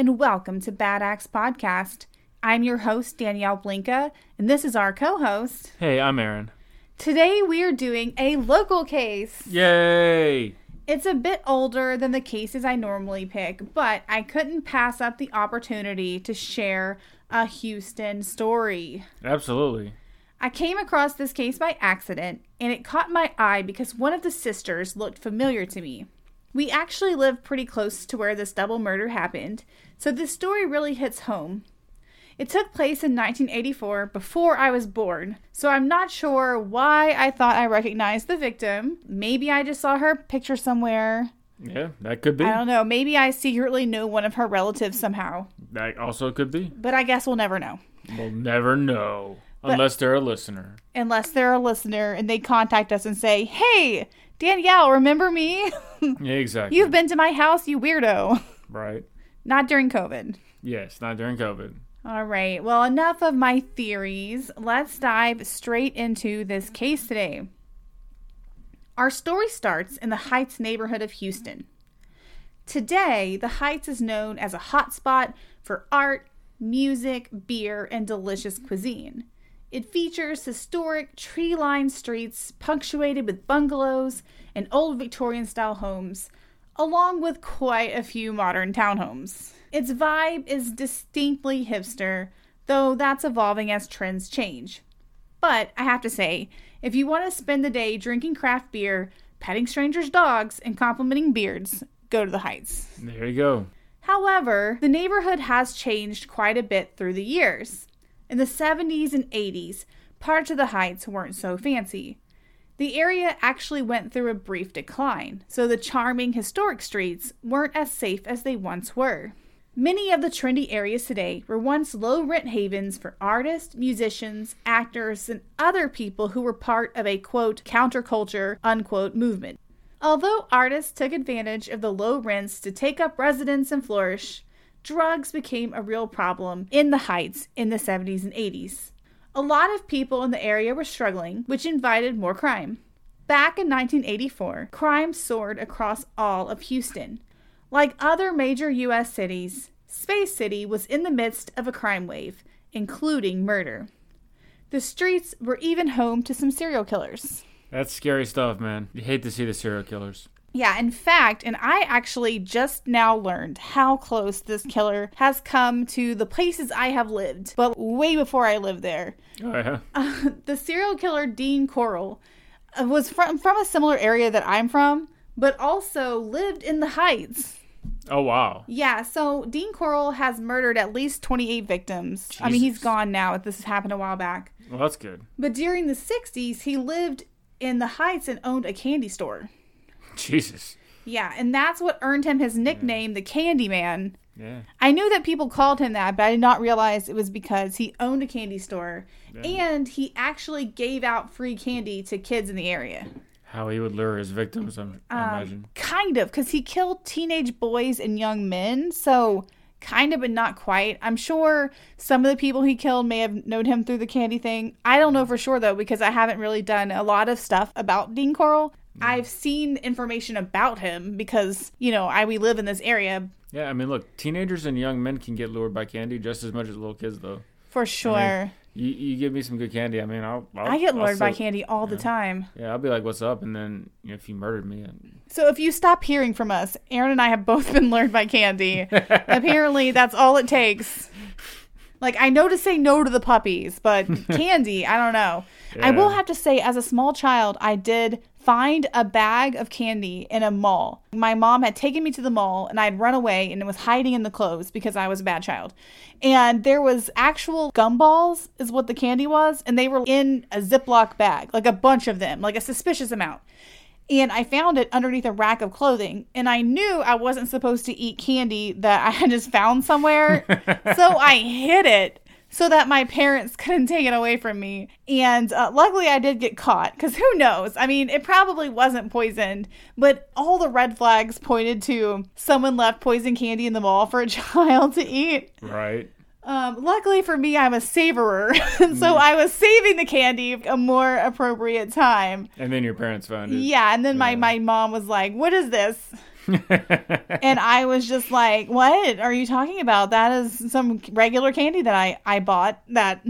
And welcome to Bad Axe Podcast. I'm your host, Danielle Blinka, and this is our co host. Hey, I'm Aaron. Today we are doing a local case. Yay! It's a bit older than the cases I normally pick, but I couldn't pass up the opportunity to share a Houston story. Absolutely. I came across this case by accident, and it caught my eye because one of the sisters looked familiar to me. We actually live pretty close to where this double murder happened, so this story really hits home. It took place in 1984 before I was born, so I'm not sure why I thought I recognized the victim. Maybe I just saw her picture somewhere. Yeah, that could be. I don't know. Maybe I secretly know one of her relatives somehow, That also could be. but I guess we'll never know. We'll never know unless they're a listener. Unless they're a listener and they contact us and say, Hey, Danielle, remember me? Yeah, exactly. You've been to my house, you weirdo. right. Not during COVID. Yes, not during COVID. All right. Well, enough of my theories. Let's dive straight into this case today. Our story starts in the Heights neighborhood of Houston. Today, the Heights is known as a hotspot for art, music, beer, and delicious cuisine. It features historic tree lined streets punctuated with bungalows and old Victorian style homes, along with quite a few modern townhomes. Its vibe is distinctly hipster, though that's evolving as trends change. But I have to say, if you want to spend the day drinking craft beer, petting strangers' dogs, and complimenting beards, go to the Heights. There you go. However, the neighborhood has changed quite a bit through the years. In the 70s and 80s, parts of the Heights weren't so fancy. The area actually went through a brief decline, so the charming historic streets weren't as safe as they once were. Many of the trendy areas today were once low rent havens for artists, musicians, actors, and other people who were part of a quote counterculture unquote movement. Although artists took advantage of the low rents to take up residence and flourish, drugs became a real problem in the Heights in the 70s and 80s. A lot of people in the area were struggling, which invited more crime. Back in 1984, crime soared across all of Houston. Like other major U.S. cities, Space City was in the midst of a crime wave, including murder. The streets were even home to some serial killers. That's scary stuff, man. You hate to see the serial killers. Yeah, in fact, and I actually just now learned how close this killer has come to the places I have lived, but way before I lived there. Oh, yeah. Uh, the serial killer Dean Corll uh, was from from a similar area that I'm from, but also lived in the Heights. Oh, wow. Yeah, so Dean Corll has murdered at least 28 victims. I mean, he's gone now. This happened a while back. Well, that's good. But during the 60s, he lived in the Heights and owned a candy store. Jesus. Yeah, and that's what earned him his nickname, the Candy Man. Yeah. I knew that people called him that, but I did not realize it was because he owned a candy store and he actually gave out free candy to kids in the area. How he would lure his victims, I'm, I Um, imagine. Kind of, because he killed teenage boys and young men, so kind of, but not quite. I'm sure some of the people he killed may have known him through the candy thing. I don't know for sure, though, because I haven't really done a lot of stuff about Dean Corll. I've seen information about him because, you know, I we live in this area Yeah, I mean, look, teenagers and young men can get lured by candy just as much as little kids, though. for sure. You, you give me some good candy, I mean, I'll. I'll I get lured by candy all the time. Yeah, I'll be like, "What's up?" And then you know, if you murdered me, and- So if you stop hearing from us, Aaron and I have both been lured by candy. Apparently, that's all it takes. Like I know to say no to the puppies, but candy, I don't know. I will have to say, as a small child, I did find a bag of candy in a mall. My mom had taken me to the mall, and I'd run away and was hiding in the clothes because I was a bad child. And there was actual gumballs, is what the candy was, and they were in a Ziploc bag, like a bunch of them, like a suspicious amount and I found it underneath a rack of clothing. And I knew I wasn't supposed to eat candy that I had just found somewhere. so I hid it so that my parents couldn't take it away from me. And uh, luckily, I did get caught because who knows? I mean, it probably wasn't poisoned, but all the red flags pointed to someone left poison candy in the mall for a child to eat. right? Um, luckily for me, I'm a saverer, so I was saving the candy a more appropriate time. And then your parents found it. Yeah, and then my Yeah. my mom was like, "What is this?" and I was just like, "What are you talking about? That is some regular candy that I I bought. That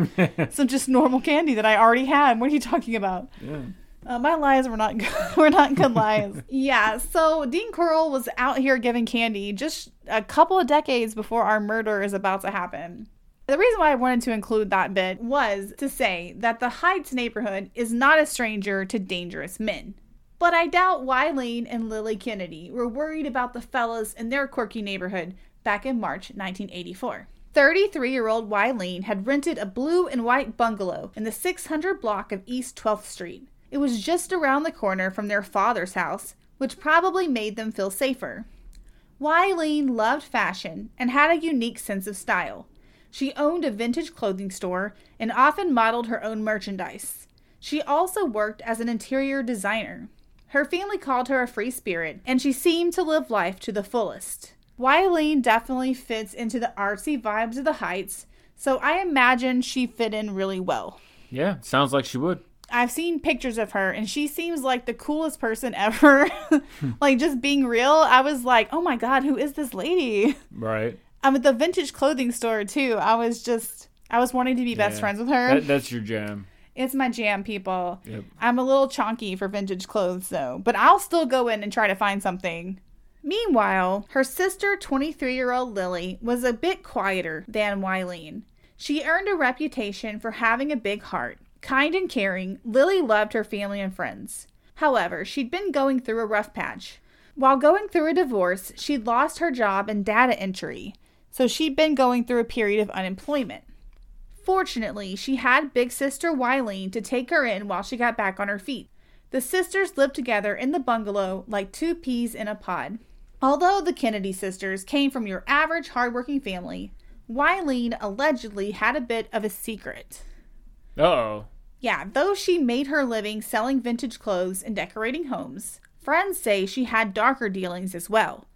some just normal candy that I already had. What are you talking about?" Yeah. Uh, my lies were not good. were not good lies. yeah. So Dean Corll was out here giving candy just a couple of decades before our murder is about to happen. The reason why I wanted to include that bit was to say that the Heights neighborhood is not a stranger to dangerous men. But I doubt Wileen and Lily Kennedy were worried about the fellas in their quirky neighborhood back in March 1984. 33 year old Wileen had rented a blue and white bungalow in the 600 block of East 12th Street. It was just around the corner from their father's house, which probably made them feel safer. Wileen loved fashion and had a unique sense of style. She owned a vintage clothing store and often modeled her own merchandise. She also worked as an interior designer. Her family called her a free spirit, and she seemed to live life to the fullest. Wileen definitely fits into the artsy vibes of the Heights, so I imagine she fit in really well. Yeah, sounds like she would. I've seen pictures of her and she seems like the coolest person ever. like just being real, I was like, "Oh my god, who is this lady?" Right. I'm at the vintage clothing store too. I was just I was wanting to be best Yeah. friends with her. That, that's your jam. it's my jam, people. Yep. I'm a little chonky for vintage clothes though, but I'll still go in and try to find something. Meanwhile, her sister, 23 year old Lily, was a bit quieter than Wileen. She earned a reputation for having a big heart. Kind and caring, Lily loved her family and friends. However, she'd been going through a rough patch. While going through a divorce, she'd lost her job in data entry, so she'd been going through a period of unemployment. Fortunately, she had big sister Wileen to take her in while she got back on her feet. The sisters lived together in the bungalow like two peas in a pod. Although the Kennedy sisters came from your average hardworking family, Wileen allegedly had a bit of a secret. Oh. Yeah, though she made her living selling vintage clothes and decorating homes, friends say she had darker dealings as well.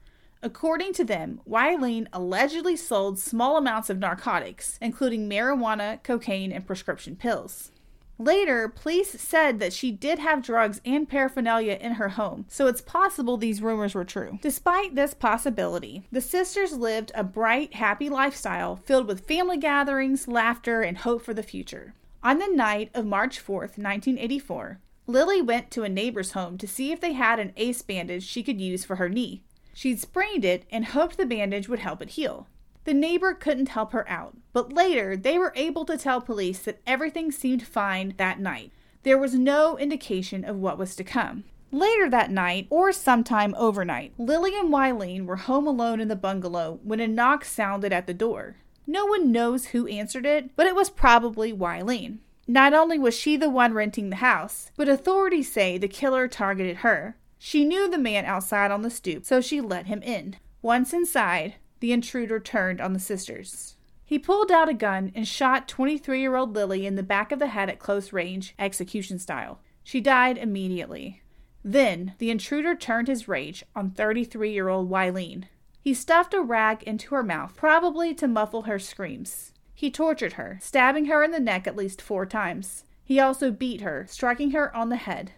According to them, Wileen allegedly sold small amounts of narcotics, including marijuana, cocaine, and prescription pills. Later, police said that she did have drugs and paraphernalia in her home, so it's possible these rumors were true. Despite this possibility, the sisters lived a bright, happy lifestyle filled with family gatherings, laughter, and hope for the future. On the night of March 4th, 1984, Lily went to a neighbor's home to see if they had an ace bandage she could use for her knee. She'd sprained it and hoped the bandage would help it heal. The neighbor couldn't help her out, but later they were able to tell police that everything seemed fine that night. There was no indication of what was to come. Later that night, or sometime overnight, Lily and Wileen were home alone in the bungalow when a knock sounded at the door. No one knows who answered it, but it was probably Wileen. Not only was she the one renting the house, but authorities say the killer targeted her. She knew the man outside on the stoop, so she let him in. Once inside, the intruder turned on the sisters. He pulled out a gun and shot 23 year old Lily in the back of the head at close range, execution style. She died immediately. Then, the intruder turned his rage on 33 year old Wileen. He stuffed a rag into her mouth, probably to muffle her screams. He tortured her, stabbing her in the neck at least four times. He also beat her, striking her on the head.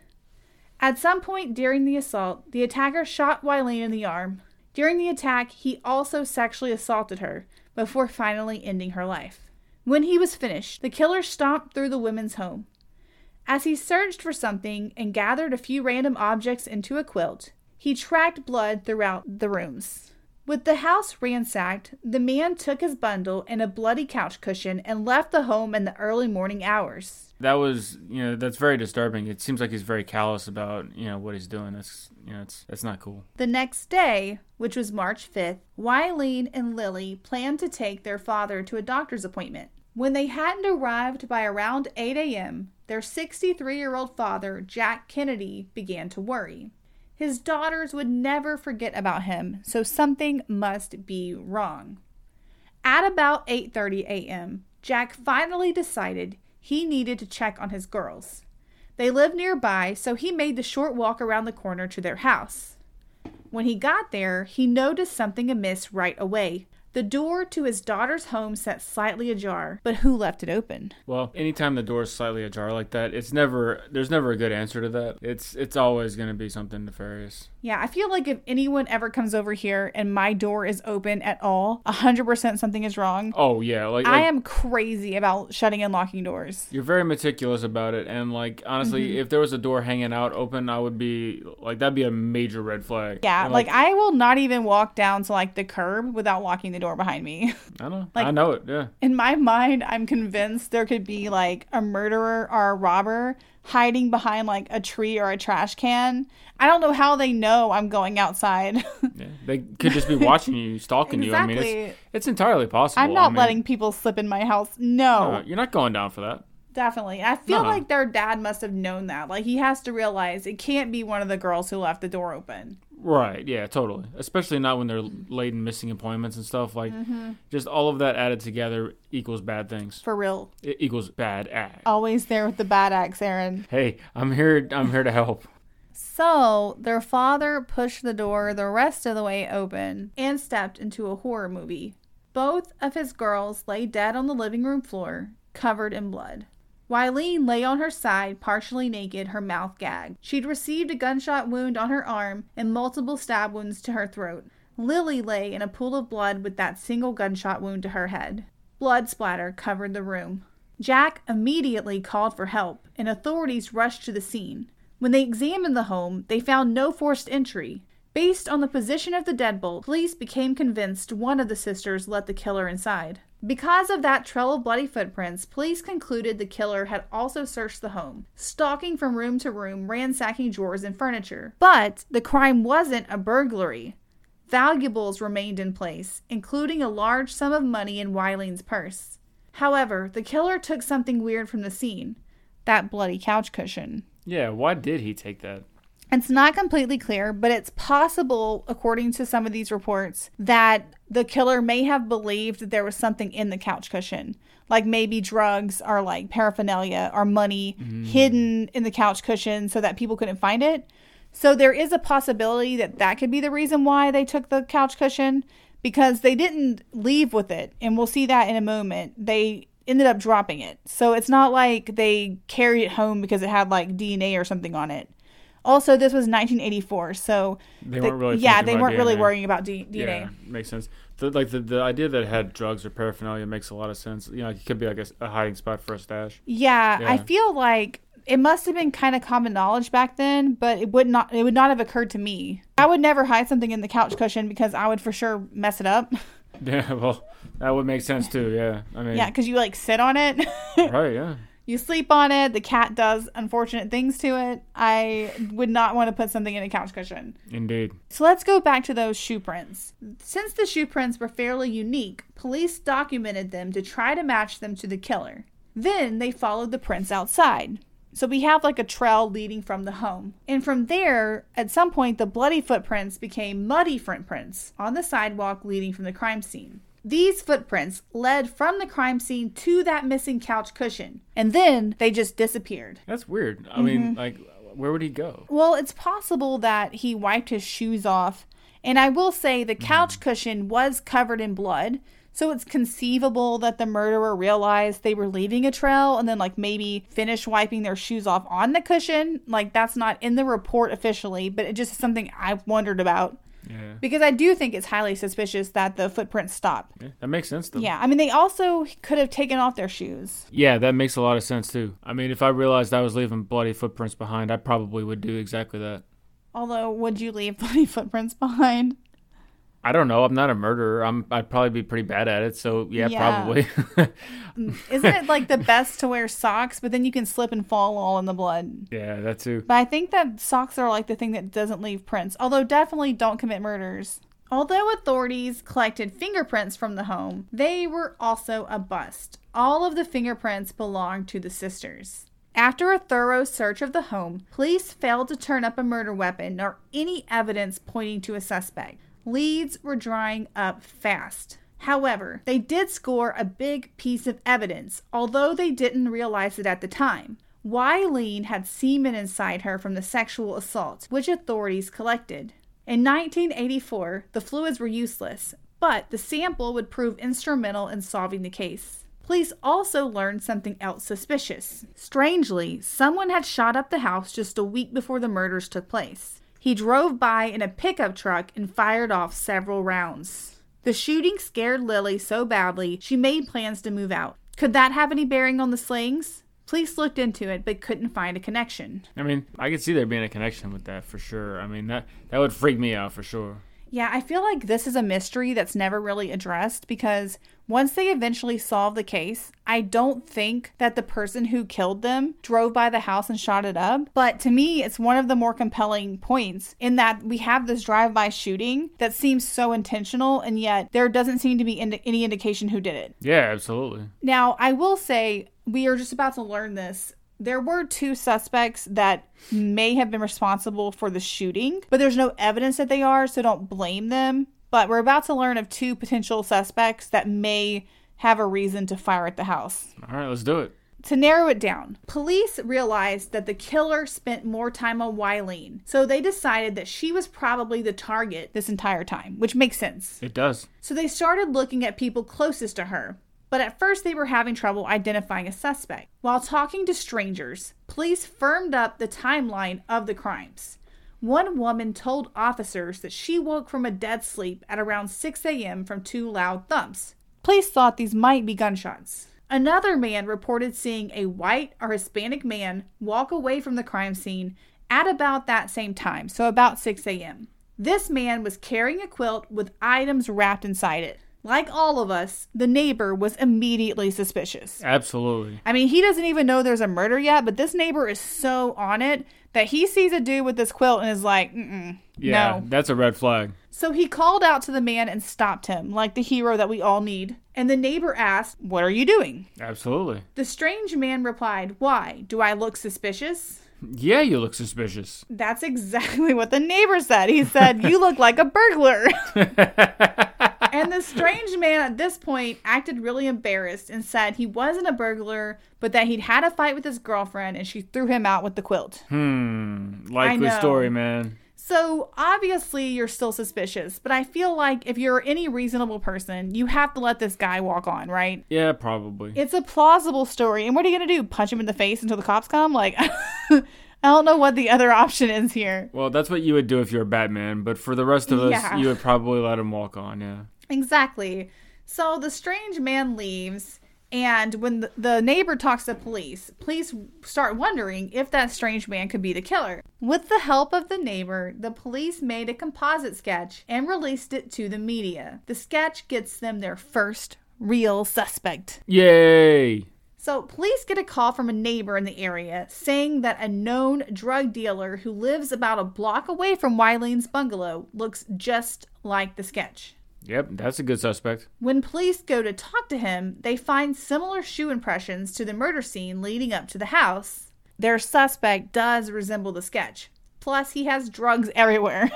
At some point during the assault, the attacker shot Wileen in the arm. During the attack, he also sexually assaulted her before finally ending her life. When he was finished, the killer stomped through the women's home. As he searched for something and gathered a few random objects into a quilt, he tracked blood throughout the rooms. With the house ransacked, the man took his bundle and a bloody couch cushion and left the home in the early morning hours. That was, you know, that's very disturbing. It seems like he's very callous about, you know, what he's doing. That's, you know, it's that's not cool. The next day, which was March 5th, Wileen and Lily planned to take their father to a doctor's appointment. When they hadn't arrived by around 8 a.m., their 63 year old father, Jack Kennedy, began to worry. His daughters would never forget about him, so something must be wrong. At about 8:30 a.m., Jack finally decided he needed to check on his girls. They lived nearby, so he made the short walk around the corner to their house. When he got there, he noticed something amiss right away. The door to his daughter's home sat slightly ajar, but who left it open? Well, anytime the door is slightly ajar like that, it's never there's never a good answer to that. It's it's always going to be something nefarious. Yeah, I feel like if anyone ever comes over here and my door is open at all, 100% something is wrong. Oh yeah, like, I am crazy about shutting and locking doors. You're very meticulous about it, and like honestly, Mm-hmm. if there was a door hanging out open, I would be like that'd be a major red flag. Yeah, And, like, I will not even walk down to like the curb without locking the door behind me. I know, like- I know it. Yeah, In my mind, I'm convinced there could be like a murderer or a robber hiding behind like a tree or a trash can. I don't know how they know I'm going outside. yeah. They could just be watching you, stalking you. I mean, it's it's entirely possible. I'm not I mean, letting people slip in my house. No. uh, you're not going down for that. Definitely. I feel No. like their dad must have known that. Like he has to realize it can't be one of the girls who left the door open. Right. Yeah. Totally. Especially not when they're late and missing appointments and stuff. Like, Mm-hmm. just all of that added together equals bad things. For real. It equals bad act. Always there with the bad axe, Aaron. Hey, I'm here. I'm here to help. So their father pushed the door the rest of the way open and stepped into a horror movie. Both of his girls lay dead on the living room floor, covered in blood. Wileen lay on her side, partially naked, her mouth gagged. She'd received a gunshot wound on her arm and multiple stab wounds to her throat. Lily lay in a pool of blood with that single gunshot wound to her head. Blood splatter covered the room. Jack immediately called for help, and authorities rushed to the scene. When they examined the home, they found no forced entry. Based on the position of the deadbolt, police became convinced one of the sisters let the killer inside. Because of that trail of bloody footprints, police concluded the killer had also searched the home, stalking from room to room, ransacking drawers and furniture. But the crime wasn't a burglary. Valuables remained in place, including a large sum of money in Wileen's purse. However, the killer took something weird from the scene that bloody couch cushion. Yeah. Why did he take that? It's not completely clear, but it's possible, according to some of these reports, that the killer may have believed that there was something in the couch cushion. Like maybe drugs or like paraphernalia or money mm. hidden in the couch cushion so that people couldn't find it. So there is a possibility that that could be the reason why they took the couch cushion because they didn't leave with it. And we'll see that in a moment. They ended up dropping it. So it's not like they carried it home because it had like DNA or something on it. Also, this was 1984, so They weren't really. yeah, they weren't really worrying about D- DNA. Yeah, makes sense. The, like the, the idea that it had drugs or paraphernalia makes a lot of sense. You know, it could be like a hiding spot for a stash. Yeah, I feel like it must have been kind of common knowledge back then, but it would not it would not have occurred to me. I would never hide something in the couch cushion because I would for sure mess it up. Yeah, well, that would make sense too. Yeah, I mean, yeah, because you like sit on it, right, yeah. You sleep on it. The cat does unfortunate things to it. I would not want to put something in a couch cushion. Indeed. So let's go back to those shoe prints. Since the shoe prints were fairly unique, police documented them to try to match them to the killer. Then they followed the prints outside. So we have like a trail leading from the home. And from there, at some point, the bloody footprints became muddy footprints on the sidewalk leading from the crime scene. These footprints led from the crime scene to that missing couch cushion, and then they just disappeared. That's weird. I Mm-hmm. mean, like, where would he go? Well, it's possible that he wiped his shoes off. And I will say the couch cushion was covered in blood. So it's conceivable that the murderer realized they were leaving a trail and then, like, maybe finished wiping their shoes off on the cushion. Like, that's not in the report officially, but it just is something I've wondered about. Yeah, Because I do think it's highly suspicious that the footprints stop. yeah that makes sense though. Yeah, I mean, they also could have taken off their shoes. Yeah, that makes a lot of sense too. I mean, if I realized I was leaving bloody footprints behind, I probably would do exactly that. Although, would you leave bloody footprints behind? I don't know. I'm not a murderer. I'm. I'd probably be pretty bad at it. So yeah, Yeah. probably. Mm, isn't it like the best to wear socks, but then you can slip and fall all in the blood? yeah, that too. But I think that socks are like the thing that doesn't leave prints. Although definitely don't commit murders. Although authorities collected fingerprints from the home, they were also a bust. All of the fingerprints belonged to the sisters. After a thorough search of the home, police failed to turn up a murder weapon or any evidence pointing to a suspect. Leads were drying up fast. However, they did score a big piece of evidence, although they didn't realize it at the time. Wileen had semen inside her from the sexual assault, which authorities collected. In 1984, the fluids were useless, but the sample would prove instrumental in solving the case. Police also learned something else suspicious. Strangely, someone had shot up the house just a week before the murders took place. He drove by in a pickup truck and fired off several rounds. The shooting scared Lily so badly she made plans to move out. Could that have any bearing on the slayings? Police looked into it but couldn't find a connection. I mean, I could see there being a connection with that for sure. I mean, that that would freak me out for sure. Yeah, I feel like this is a mystery that's never really addressed because once they eventually solve the case, I don't think that the person who killed them drove by the house and shot it up. But to me, it's one of the more compelling points in that we have this drive by shooting that seems so intentional, and yet there doesn't seem to be ind- any indication who did it. Yeah, absolutely. Now, I will say, we are just about to learn this there were two suspects that may have been responsible for the shooting, but there's no evidence that they are, so don't blame them. But we're about to learn of two potential suspects that may have a reason to fire at the house. All right, let's do it. To narrow it down, police realized that the killer spent more time on Wileen, so they decided that she was probably the target this entire time, which makes sense. It does. So they started looking at people closest to her, but at first they were having trouble identifying a suspect. While talking to strangers, police firmed up the timeline of the crimes. One woman told officers that she woke from a dead sleep at around 6 a.m. from two loud thumps. Police thought these might be gunshots. Another man reported seeing a white or Hispanic man walk away from the crime scene at about that same time, so about 6 a.m. This man was carrying a quilt with items wrapped inside it. Like all of us, the neighbor was immediately suspicious. Absolutely. I mean, he doesn't even know there's a murder yet, but this neighbor is so on it that he sees a dude with this quilt and is like, Mm-mm, Yeah, no. that's a red flag. So he called out to the man and stopped him, like the hero that we all need. And the neighbor asked, What are you doing? Absolutely. The strange man replied, Why? Do I look suspicious? Yeah, you look suspicious. That's exactly what the neighbor said. He said, You look like a burglar. and the strange man at this point acted really embarrassed and said he wasn't a burglar, but that he'd had a fight with his girlfriend and she threw him out with the quilt. Hmm. Likely story, man. So obviously you're still suspicious, but I feel like if you're any reasonable person, you have to let this guy walk on, right? Yeah, probably. It's a plausible story. And what are you going to do? Punch him in the face until the cops come? Like, I don't know what the other option is here. well, that's what you would do if you're Batman, but for the rest of us, Yeah. you would probably let him walk on, yeah. Exactly. So the strange man leaves, and when the, the neighbor talks to police, police start wondering if that strange man could be the killer. With the help of the neighbor, the police made a composite sketch and released it to the media. The sketch gets them their first real suspect. Yay! So, police get a call from a neighbor in the area saying that a known drug dealer who lives about a block away from Wileen's bungalow looks just like the sketch. Yep, that's a good suspect. When police go to talk to him, they find similar shoe impressions to the murder scene leading up to the house. Their suspect does resemble the sketch. Plus, he has drugs everywhere.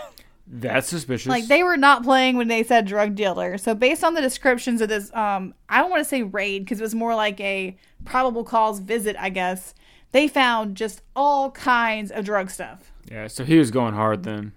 That's suspicious. like they were not playing when they said drug dealer. So based on the descriptions of this, um, I don't want to say raid because it was more like a probable cause visit, I guess. They found just all kinds of drug stuff. yeah, so he was going hard then.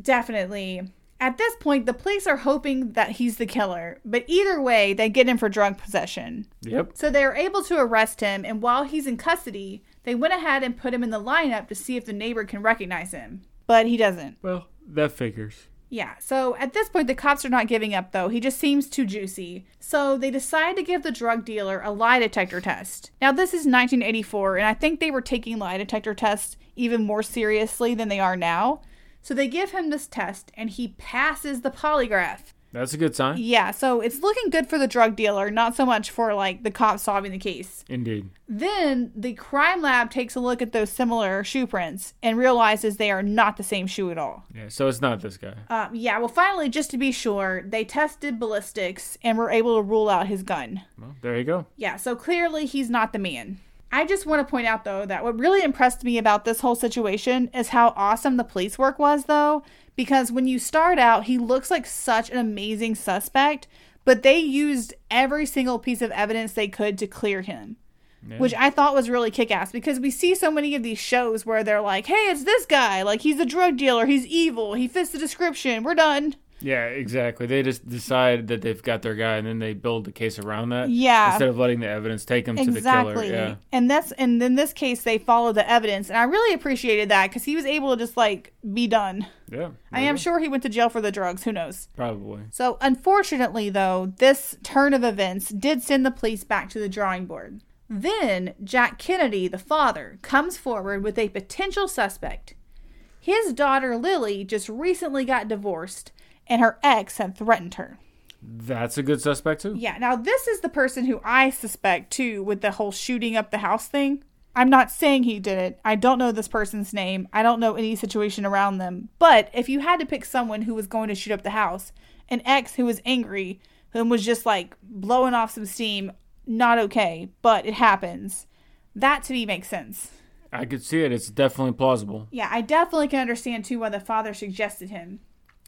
Definitely. At this point, the police are hoping that he's the killer, but either way, they get him for drug possession. Yep. So they are able to arrest him, and while he's in custody, they went ahead and put him in the lineup to see if the neighbor can recognize him. But he doesn't. Well, that figures. Yeah, so at this point, the cops are not giving up, though. He just seems too juicy. So they decide to give the drug dealer a lie detector test. Now, this is 1984, and I think they were taking lie detector tests even more seriously than they are now. So they give him this test, and he passes the polygraph. That's a good sign. Yeah, so it's looking good for the drug dealer, not so much for like the cops solving the case. Indeed. Then the crime lab takes a look at those similar shoe prints and realizes they are not the same shoe at all. Yeah, so it's not this guy. Um, yeah, well, finally, just to be sure, they tested ballistics and were able to rule out his gun. Well, there you go. Yeah, so clearly he's not the man. I just want to point out, though, that what really impressed me about this whole situation is how awesome the police work was, though, because when you start out, he looks like such an amazing suspect, but they used every single piece of evidence they could to clear him. Yeah. Which I thought was really kick ass because we see so many of these shows where they're like, hey, it's this guy. Like, he's a drug dealer. He's evil. He fits the description. We're done. Yeah, exactly. They just decide that they've got their guy, and then they build the case around that. Yeah. Instead of letting the evidence take them to the exactly. killer. Yeah. And that's and in this case they follow the evidence, and I really appreciated that because he was able to just like be done. Yeah. I am sure he went to jail for the drugs. Who knows? Probably. So, unfortunately, though, this turn of events did send the police back to the drawing board. Then, Jack Kennedy, the father, comes forward with a potential suspect. His daughter, Lily, just recently got divorced, and her ex had threatened her. That's a good suspect too. Yeah, now this is the person who I suspect, too, with the whole shooting up the house thing. I'm not saying he did it. I don't know this person's name. I don't know any situation around them. But if you had to pick someone who was going to shoot up the house, an ex who was angry, who was just like blowing off some steam, not okay, but it happens. That to me makes sense. I could see it. It's definitely plausible. Yeah, I definitely can understand too why the father suggested him.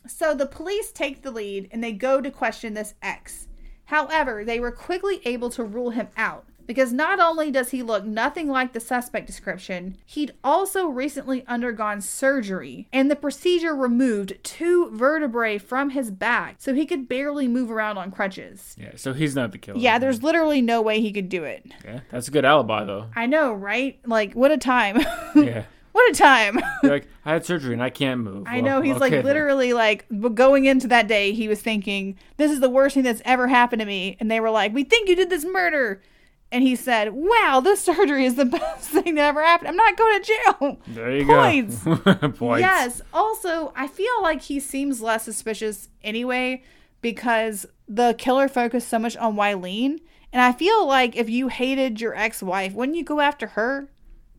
So the police take the lead and they go to question this ex. However, they were quickly able to rule him out because not only does he look nothing like the suspect description, he'd also recently undergone surgery, and the procedure removed two vertebrae from his back so he could barely move around on crutches. Yeah. So he's not the killer. Yeah, there's literally no way he could do it. Yeah. That's a good alibi though. I know, right? Like, what a time. Yeah. What a time. Like, I had surgery and I can't move. I Well, know he's okay like then. literally like going into that day he was thinking this is the worst thing that's ever happened to me and they were like we think you did this murder and he said wow this surgery is the best thing that ever happened i'm not going to jail There you Points. go. Points. yes also i feel like he seems less suspicious anyway because the killer focused so much on Wileen and i feel like if you hated your ex-wife wouldn't you go after her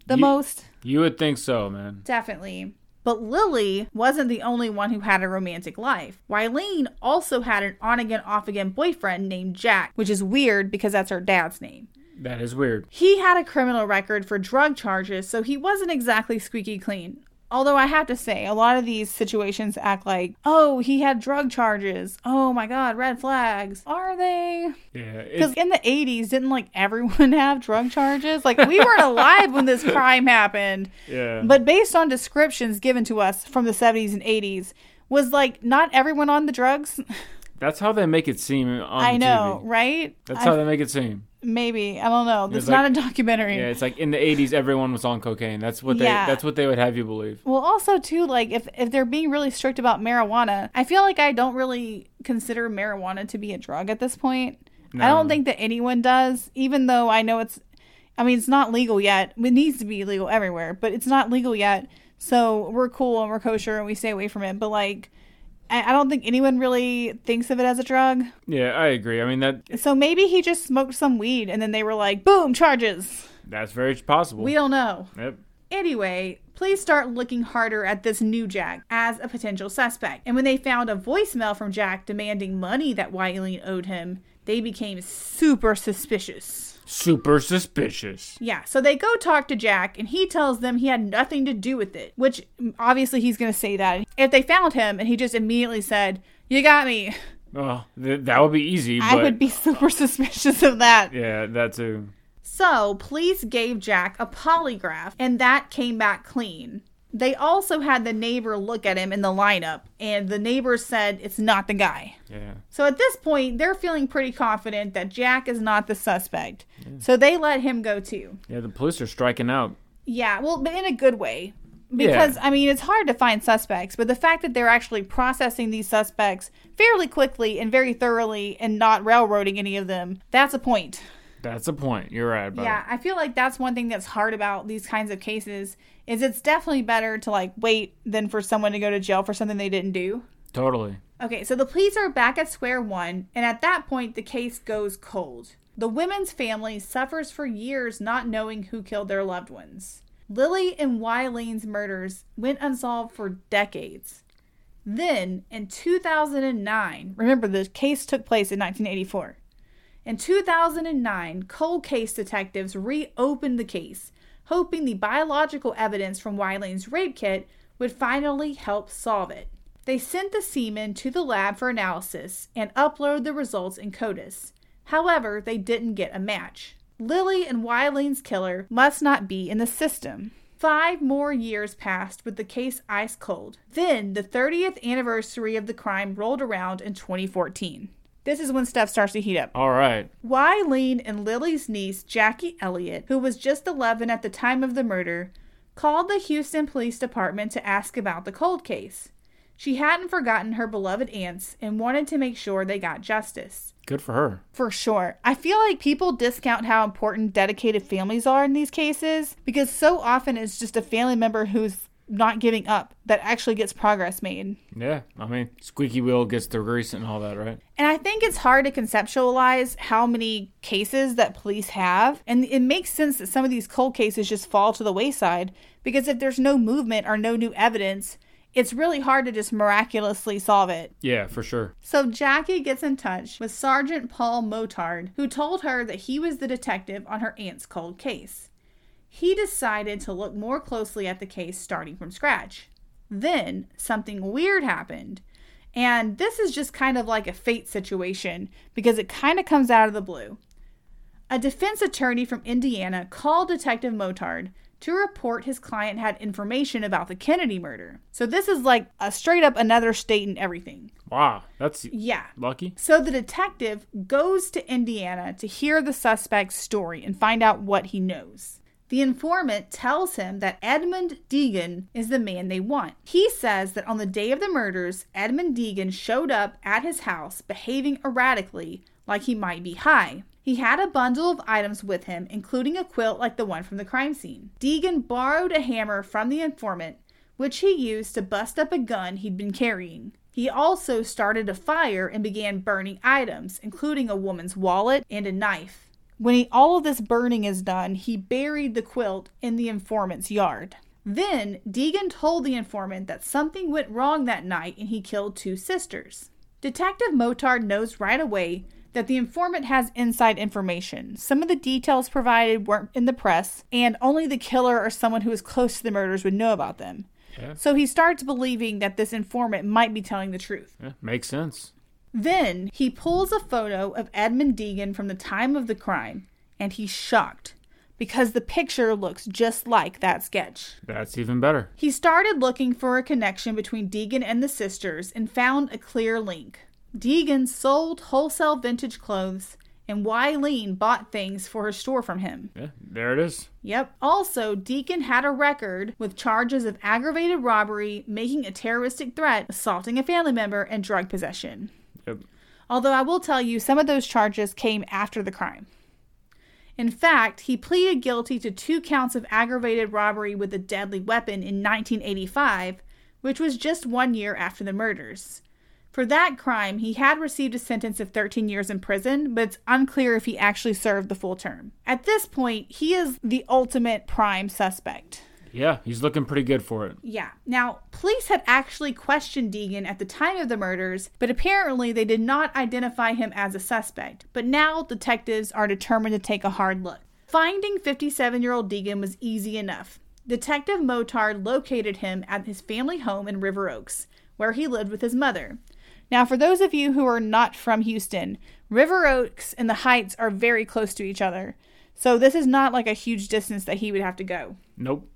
the Ye- most You would think so, man. Definitely. But Lily wasn't the only one who had a romantic life. Wileen also had an on again, off again boyfriend named Jack, which is weird because that's her dad's name. That is weird. He had a criminal record for drug charges, so he wasn't exactly squeaky clean. Although I have to say, a lot of these situations act like, oh, he had drug charges. Oh my god, red flags. Are they? Yeah. Because in the 80s, didn't like everyone have drug charges? Like, we weren't alive when this crime happened. yeah. But based on descriptions given to us from the 70s and 80s, was like not everyone on the drugs? That's how they make it seem on I know, TV. right? That's I- how they make it seem. maybe I don't know. It's It's not like- a documentary. Yeah, it's like in the '80s, everyone was on cocaine. That's what they. Yeah. That's what they would have you believe. Well, also too, like if if they're being really strict about marijuana, I feel like I don't really consider marijuana to be a drug at this point. I don't think that anyone does, even though I know it's. I mean, it's not legal yet. It needs to be legal everywhere, but it's not legal yet. So we're cool and we're kosher and we stay away from it. But like, I, don't think anyone really thinks of it as a drug. Yeah, I agree. I mean that So maybe he just smoked some weed and then they were like, boom, charges. that's very possible. We don't know. Yep. Anyway, police start looking harder at this new Jack as a potential suspect. And when they found a voicemail from Jack demanding money that Wileen owed him, they became super suspicious. Super suspicious. Yeah, so they go talk to Jack, and he tells them he had nothing to do with it, which mm, obviously he's going to say that. If they found him and he just immediately said, You got me, Oh, th- that would be easy. I but would be super suspicious of that. Yeah, that too. So, police gave Jack a polygraph, and that came back clean. They also had the neighbor look at him in the lineup, and the neighbor said it's not the guy. Yeah. So at this point, they're feeling pretty confident that Jack is not the suspect. Yeah. So they let him go too. Yeah, the police are striking out. Yeah, well, but in a good way. Because, I mean, it's hard to find suspects, but the fact that they're actually processing these suspects fairly quickly and very thoroughly and not railroading any of them, that's a point. That's a point. You're right Yeah, it. I feel like that's one thing that's hard about these kinds of cases is it's definitely better to like wait than for someone to go to jail for something they didn't do. Totally. Okay, so the police are back at square one, and at that point the case goes cold. The women's family suffers for years not knowing who killed their loved ones. Lily and Wileen's murders went unsolved for decades. Then, in 2009, remember the case took place in 1984. In 2009, cold case detectives reopened the case, hoping the biological evidence from Wileen's rape kit would finally help solve it. They sent the semen to the lab for analysis and upload the results in CODIS. However, they didn't get a match. Lily and Wileen's killer must not be in the system. Five more years passed with the case ice cold. Then the 30th anniversary of the crime rolled around in 2014. This is when stuff starts to heat up. All right. Wileen and Lily's niece, Jackie Elliott, who was just 11 at the time of the murder, called the Houston Police Department to ask about the cold case. She hadn't forgotten her beloved aunts and wanted to make sure they got justice. Good for her. For sure. I feel like people discount how important dedicated families are in these cases because so often it's just a family member who's not giving up that actually gets progress made. Yeah. I mean, squeaky wheel gets the grease and all that, right? And I think it's hard to conceptualize how many cases that police have. And it makes sense that some of these cold cases just fall to the wayside because if there's no movement or no new evidence, it's really hard to just miraculously solve it. Yeah, for sure. So Jackie gets in touch with Sergeant Paul Motard, who told her that he was the detective on her aunt's cold case. He decided to look more closely at the case starting from scratch. Then something weird happened. And this is just kind of like a fate situation because it kind of comes out of the blue. A defense attorney from Indiana called Detective Motard to report his client had information about the Kennedy murder. So this is like a straight up another state and everything. Wow, that's Yeah. lucky. So the detective goes to Indiana to hear the suspect's story and find out what he knows. The informant tells him that Edmund Deegan is the man they want. He says that on the day of the murders, Edmund Deegan showed up at his house behaving erratically, like he might be high. He had a bundle of items with him, including a quilt like the one from the crime scene. Deegan borrowed a hammer from the informant, which he used to bust up a gun he'd been carrying. He also started a fire and began burning items, including a woman's wallet and a knife. When he, all of this burning is done, he buried the quilt in the informant's yard. Then Deegan told the informant that something went wrong that night and he killed two sisters. Detective Motard knows right away that the informant has inside information. Some of the details provided weren't in the press, and only the killer or someone who was close to the murders would know about them. Yeah. So he starts believing that this informant might be telling the truth. Yeah, makes sense. Then he pulls a photo of Edmund Deegan from the time of the crime, and he's shocked because the picture looks just like that sketch. That's even better. He started looking for a connection between Deegan and the sisters and found a clear link. Deegan sold wholesale vintage clothes, and Wileen bought things for her store from him. Yeah, there it is. Yep. Also, Deegan had a record with charges of aggravated robbery, making a terroristic threat, assaulting a family member, and drug possession. Yep. Although I will tell you, some of those charges came after the crime. In fact, he pleaded guilty to two counts of aggravated robbery with a deadly weapon in 1985, which was just one year after the murders. For that crime, he had received a sentence of 13 years in prison, but it's unclear if he actually served the full term. At this point, he is the ultimate prime suspect. Yeah, he's looking pretty good for it. Yeah. Now, police had actually questioned Deegan at the time of the murders, but apparently they did not identify him as a suspect. But now detectives are determined to take a hard look. Finding 57 year old Deegan was easy enough. Detective Motard located him at his family home in River Oaks, where he lived with his mother. Now, for those of you who are not from Houston, River Oaks and the Heights are very close to each other. So this is not like a huge distance that he would have to go. Nope.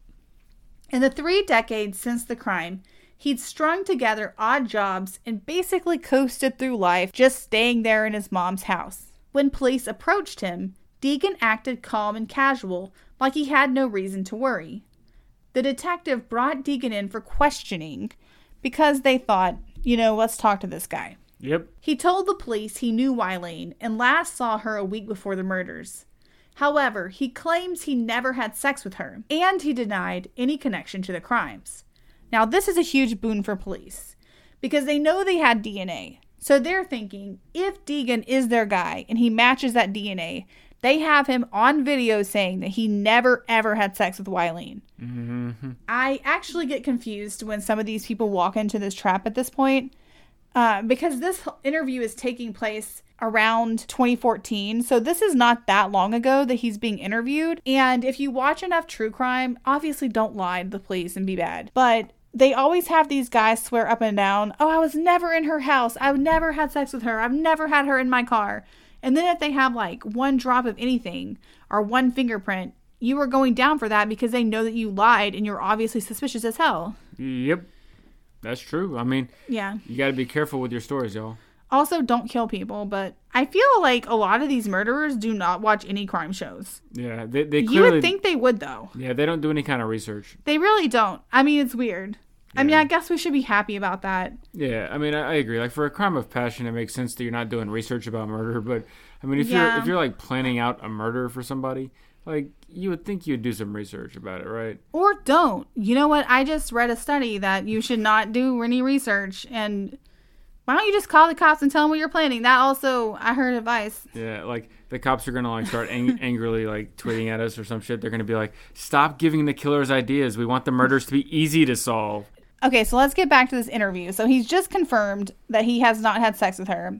In the three decades since the crime, he'd strung together odd jobs and basically coasted through life just staying there in his mom's house. When police approached him, Deegan acted calm and casual, like he had no reason to worry. The detective brought Deegan in for questioning because they thought, you know, let's talk to this guy. Yep. He told the police he knew Wileen and last saw her a week before the murders. However, he claims he never had sex with her, and he denied any connection to the crimes. Now, this is a huge boon for police because they know they had DNA. So they're thinking if Deegan is their guy and he matches that DNA, they have him on video saying that he never ever had sex with Wileen. Mm-hmm. I actually get confused when some of these people walk into this trap at this point uh, because this interview is taking place around 2014. So this is not that long ago that he's being interviewed. And if you watch enough true crime, obviously don't lie to the police and be bad. But they always have these guys swear up and down, oh, I was never in her house. I've never had sex with her. I've never had her in my car. And then if they have like one drop of anything or one fingerprint, you are going down for that because they know that you lied and you're obviously suspicious as hell. Yep, that's true. I mean, Yeah. you got to be careful with your stories, y'all. Also, don't kill people, but I feel like a lot of these murderers do not watch any crime shows. Yeah, they they You would think they would, though. yeah, they don't do any kind of research. They really don't. I mean, it's weird. I mean, I guess we should be happy about that. Yeah, I mean, I, I agree. Like for a crime of passion, it makes sense that you're not doing research about murder. But I mean, if Yeah. you're if you're like planning out a murder for somebody, like you would think you'd do some research about it, right? Or don't. You know what? I just read a study that you should not do any research. And why don't you just call the cops and tell them what you're planning? That also, I heard advice. Yeah, like the cops are gonna like start ang- angrily like tweeting at us or some shit. They're gonna be like, "Stop giving the killers ideas. We want the murders to be easy to solve." Okay, so let's get back to this interview. So he's just confirmed that he has not had sex with her.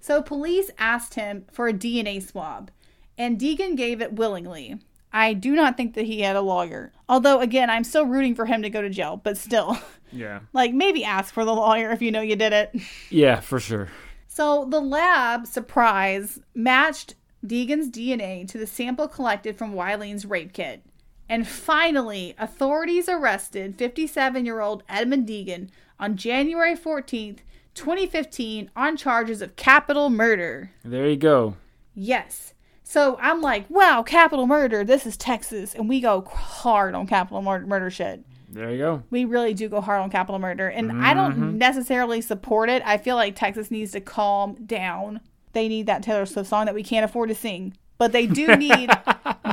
So police asked him for a DNA swab, and Deegan gave it willingly. I do not think that he had a lawyer. Although, again, I'm still rooting for him to go to jail, but still, Yeah, like, maybe ask for the lawyer if you know you did it. yeah, for sure. So the lab, surprise, matched Deegan's DNA to the sample collected from Wileen's rape kit. And finally, authorities arrested 57 year old Edmund Deegan on January 14th, 2015, on charges of capital murder. There you go. Yes. So I'm like, wow, capital murder. This is Texas. And we go hard on capital mur- murder shit. There you go. We really do go hard on capital murder. And I don't mm-hmm. necessarily support it. I feel like Texas needs to calm down. They need that Taylor Swift song that we can't afford to sing. But they do need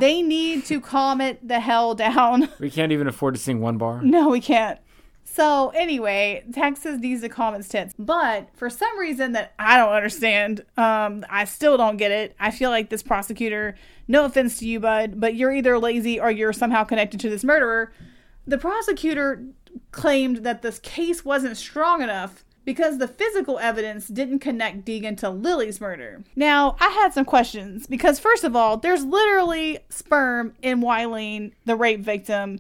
they need to calm it the hell down. We can't even afford to sing one bar. No, we can't. So anyway, Texas needs to calm its. But for some reason that I don't understand, um, I still don't get it. I feel like this prosecutor, no offense to you, bud, but you're either lazy or you're somehow connected to this murderer. The prosecutor claimed that this case wasn't strong enough because the physical evidence didn't connect Deegan to Lily's murder. Now, I had some questions because, first of all, there's literally sperm in Wileen, the rape victim,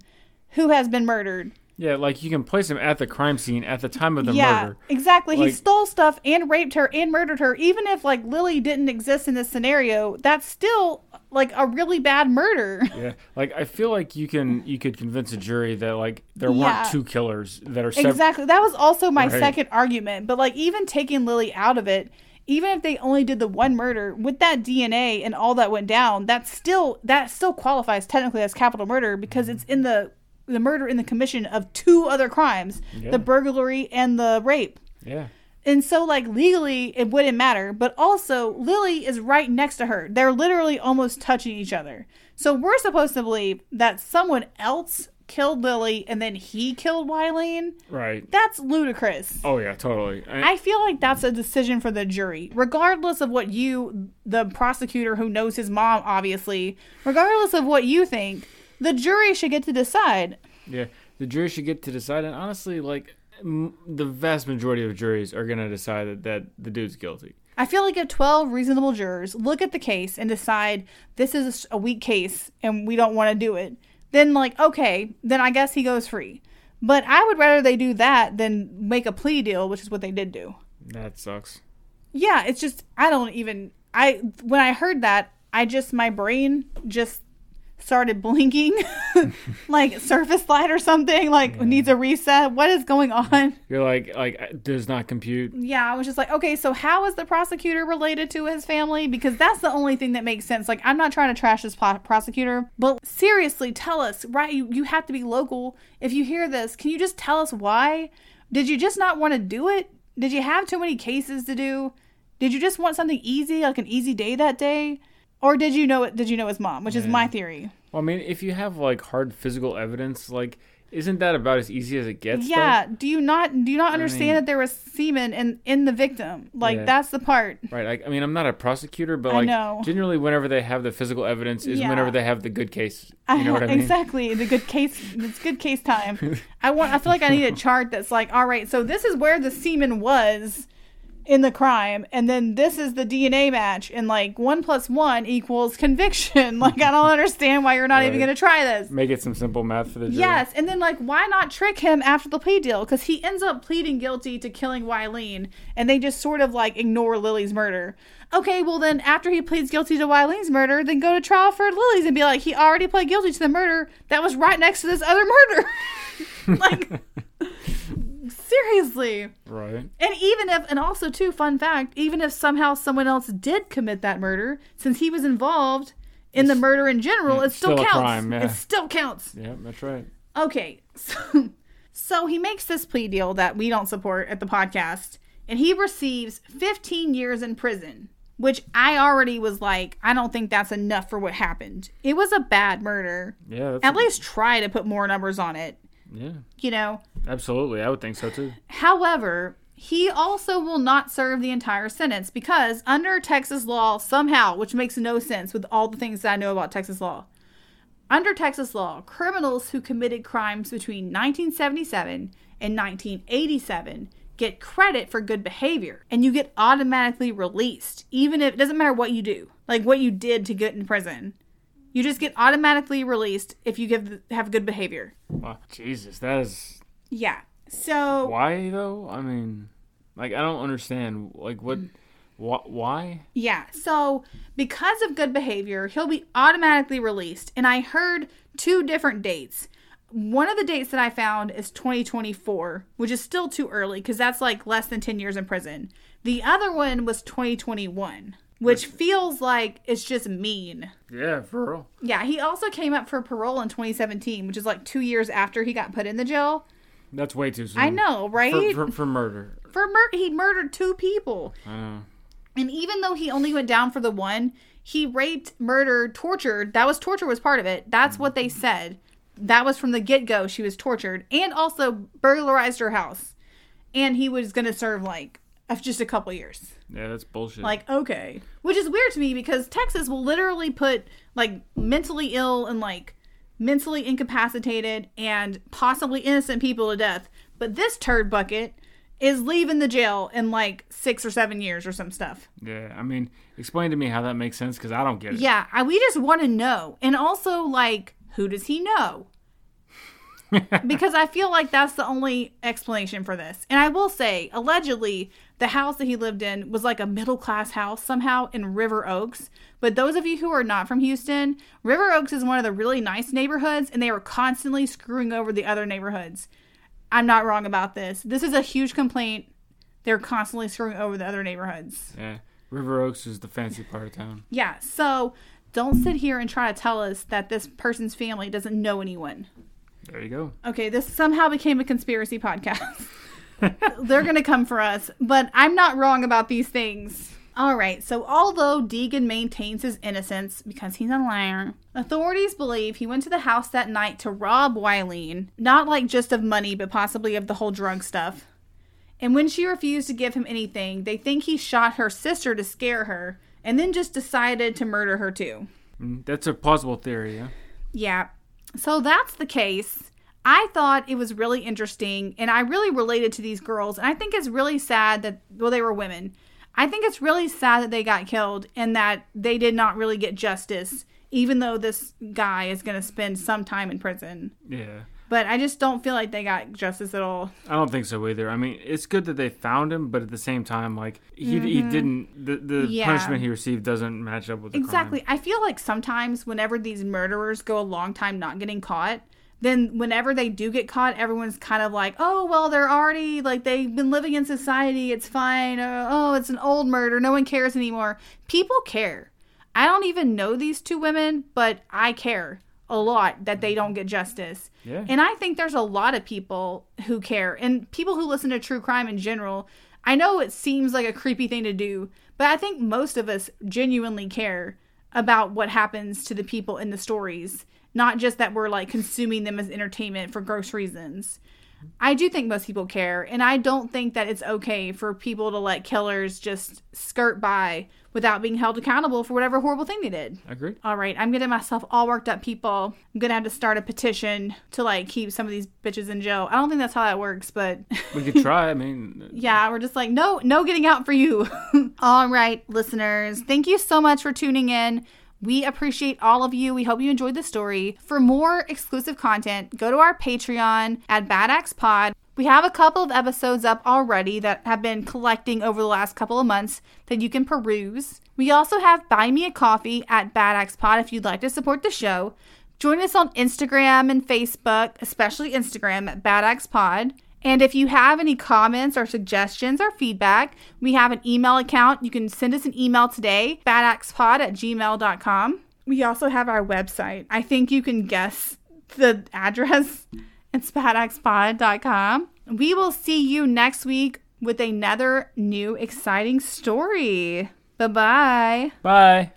who has been murdered. Yeah, like you can place him at the crime scene at the time of the yeah, murder. exactly. he stole stuff and raped her and murdered her. Even if like Lily didn't exist in this scenario, that's still like a really bad murder. Yeah, like I feel like you can you could convince a jury that like there Yeah. weren't two killers that are exactly. That was also my Right. second argument. But like even taking Lily out of it, even if they only did the one murder with that DNA and all that went down, that's still that still qualifies technically as capital murder because mm-hmm. it's in the the murder in the commission of two other crimes, Yeah. the burglary and the rape. Yeah, And so, like, legally, it wouldn't matter. But also, Lily is right next to her. They're literally almost touching each other. So, we're supposed to believe that someone else killed Lily and then he killed Wileen. right. That's ludicrous. Oh yeah, totally. I, I feel like that's a decision for the jury, regardless of what you, the prosecutor who knows his mom, obviously, regardless of what you think, the jury should get to decide. yeah, the jury should get to decide. And honestly, like m- the vast majority of juries are gonna decide that, that the dude's guilty. I feel like if 12 reasonable jurors look at the case and decide this is a weak case and we don't want to do it, then, like, okay, then I guess he goes free. But I would rather they do that than make a plea deal, which is what they did do. That sucks. Yeah, it's just, I don't even, I, when I heard that, I just, my brain just started blinking like surface light or something, like needs a reset. What is going on? You're like like uh, does not compute. Yeah, I was just like, okay, so how is the prosecutor related to his family? Because that's the only thing that makes sense. Like, I'm not trying to trash this pl- prosecutor, but seriously, tell us, right? You, you have to be local. If you hear this, can you just tell us why? Did you just not want to do it? Did you have too many cases to do? Did you just want something easy, like an easy day that day? Or did you know it? Did you know his mom? Which is my theory. Well, I mean, if you have like hard physical evidence, like isn't that about as easy as it gets? though? Yeah. Do you not do you not understand mean- that there was semen in in the victim? Like Yeah. that's the part. Right. Like, I mean, I'm not a prosecutor, but I like know. generally, whenever they have the physical evidence, is Yeah. whenever they have the good case. I You know what I mean? Exactly. The good case it's good case time. I want I feel like I need a chart that's like, all right, so this is where the semen was in the crime, and then this is the DNA match, and like one plus one equals conviction. Like, I don't understand why you're not even going to try this. Make it some simple math for the jury. Yes, and then like, why not trick him after the plea deal? Because he ends up pleading guilty to killing Wileen, and they just sort of like ignore Lily's murder. Okay, well then after he pleads guilty to Wileen's murder, then go to trial for Lily's and be like, he already pled guilty to the murder that was right next to this other murder. like, seriously. Right. And even if, and also too, fun fact, even if somehow someone else did commit that murder, since he was involved in the murder in general, it it's still, still a counts. crime, yeah. It still counts. Yeah, that's right. Okay, so, so he makes this plea deal that we don't support at the podcast, and he receives 15 years in prison, which I already was like, I don't think that's enough for what happened. It was a bad murder. Yeah, At least try to put more numbers on it, yeah, you know? absolutely. I would think so too. However, he also will not serve the entire sentence because under Texas law, somehow, which makes no sense with all the things that I know about Texas law, under Texas law, criminals who committed crimes between 1977 and 1987 get credit for good behavior and you get automatically released, even if it doesn't matter what you do, like what you did to get in prison. You just get automatically released if you give have good behavior. Jesus, that is Yeah. So why though. I mean, like I don't understand. Like what? Wh- why? Yeah. So, because of good behavior, he'll be automatically released. And I heard two different dates. One of the dates that I found is 2024, which is still too early because that's like less than 10 years in prison. The other one was 2021, which feels like it's just mean. Yeah, for real. Yeah, he also came up for parole in 2017, which is like two years after he got put in the jail. That's way too soon. I know, right? For, for, for murder. For mur- he murdered two people. I know. And even though he only went down for the one, he raped, murdered, tortured. That was torture was part of it. That's what they said. That was from the get go. She was tortured and also burglarized her house. And he was going to serve like just a couple years. Yeah, that's bullshit. Like, okay. Which is weird to me because Texas will literally put like mentally ill and like mentally incapacitated and possibly innocent people to death. But this turd bucket is leaving the jail in like six or seven years or some stuff. yeah, I mean, explain to me how that makes sense because I don't get it. Yeah, I, we just want to know. And also, like, who does he know? because I feel like that's the only explanation for this. And I will say, allegedly, the house that he lived in was like a middle class house somehow in River Oaks. But those of you who are not from Houston, River Oaks is one of the really nice neighborhoods, and they were constantly screwing over the other neighborhoods. I'm not wrong about this. This is a huge complaint. They're constantly screwing over the other neighborhoods. Yeah, River Oaks is the fancy part of town. Yeah, so don't sit here and try to tell us that this person's family doesn't know anyone. There you go. Okay, this somehow became a conspiracy podcast. They're going to come for us, but I'm not wrong about these things. All right, so although Deegan maintains his innocence because he's a liar, authorities believe he went to the house that night to rob Wileen, not like just of money, but possibly of the whole drug stuff. And when she refused to give him anything, they think he shot her sister to scare her and then just decided to murder her too. Mm, That's a plausible theory. Yeah. Yeah. So that's the case. I thought it was really interesting and I really related to these girls. And I think it's really sad that, well, they were women. I think it's really sad that they got killed and that they did not really get justice, even though this guy is going to spend some time in prison. Yeah. But I just don't feel like they got justice at all. I don't think so either. I mean, it's good that they found him, but at the same time, like he he didn't the the Mm-hmm. Yeah. punishment he received doesn't match up with the Exactly. I feel like sometimes whenever these murderers go a long time not getting caught, then whenever they do get caught, everyone's kind of like, oh, well, they're already, like, they've been living in society. It's fine. Uh, oh, it's an old murder. No one cares anymore. People care. I don't even know these two women, but I care a lot that they mm-hmm. don't get justice. Yeah. And I think there's a lot of people who care and people who listen to true crime in general. I know it seems like a creepy thing to do, but I think most of us genuinely care about what happens to the people in the stories, not just that we're like consuming them as entertainment for gross reasons. I do think most people care, and I don't think that it's okay for people to let killers just skirt by without being held accountable for whatever horrible thing they did. Agreed. All right, I'm getting myself all worked up, people. I'm gonna have to start a petition to like keep some of these bitches in jail. I don't think that's how that works, but We could try. I mean, uh, yeah, we're just like, no, no getting out for you. all right, listeners, thank you so much for tuning in. We appreciate all of you. We hope you enjoyed the story. For more exclusive content, go to our Patreon at Badax Pod. We have a couple of episodes up already that have been collecting over the last couple of months that you can peruse. We also have Buy Me a Coffee at Badax Pod if you'd like to support the show. Join us on Instagram and Facebook, especially Instagram at Badax Pod. And if you have any comments or suggestions or feedback, we have an email account. You can send us an email today, badaxpod at gmail.com. We also have our website. I think you can guess the address. It's badaxpod.com. We will see you next week with another new exciting story. Bye bye. bye.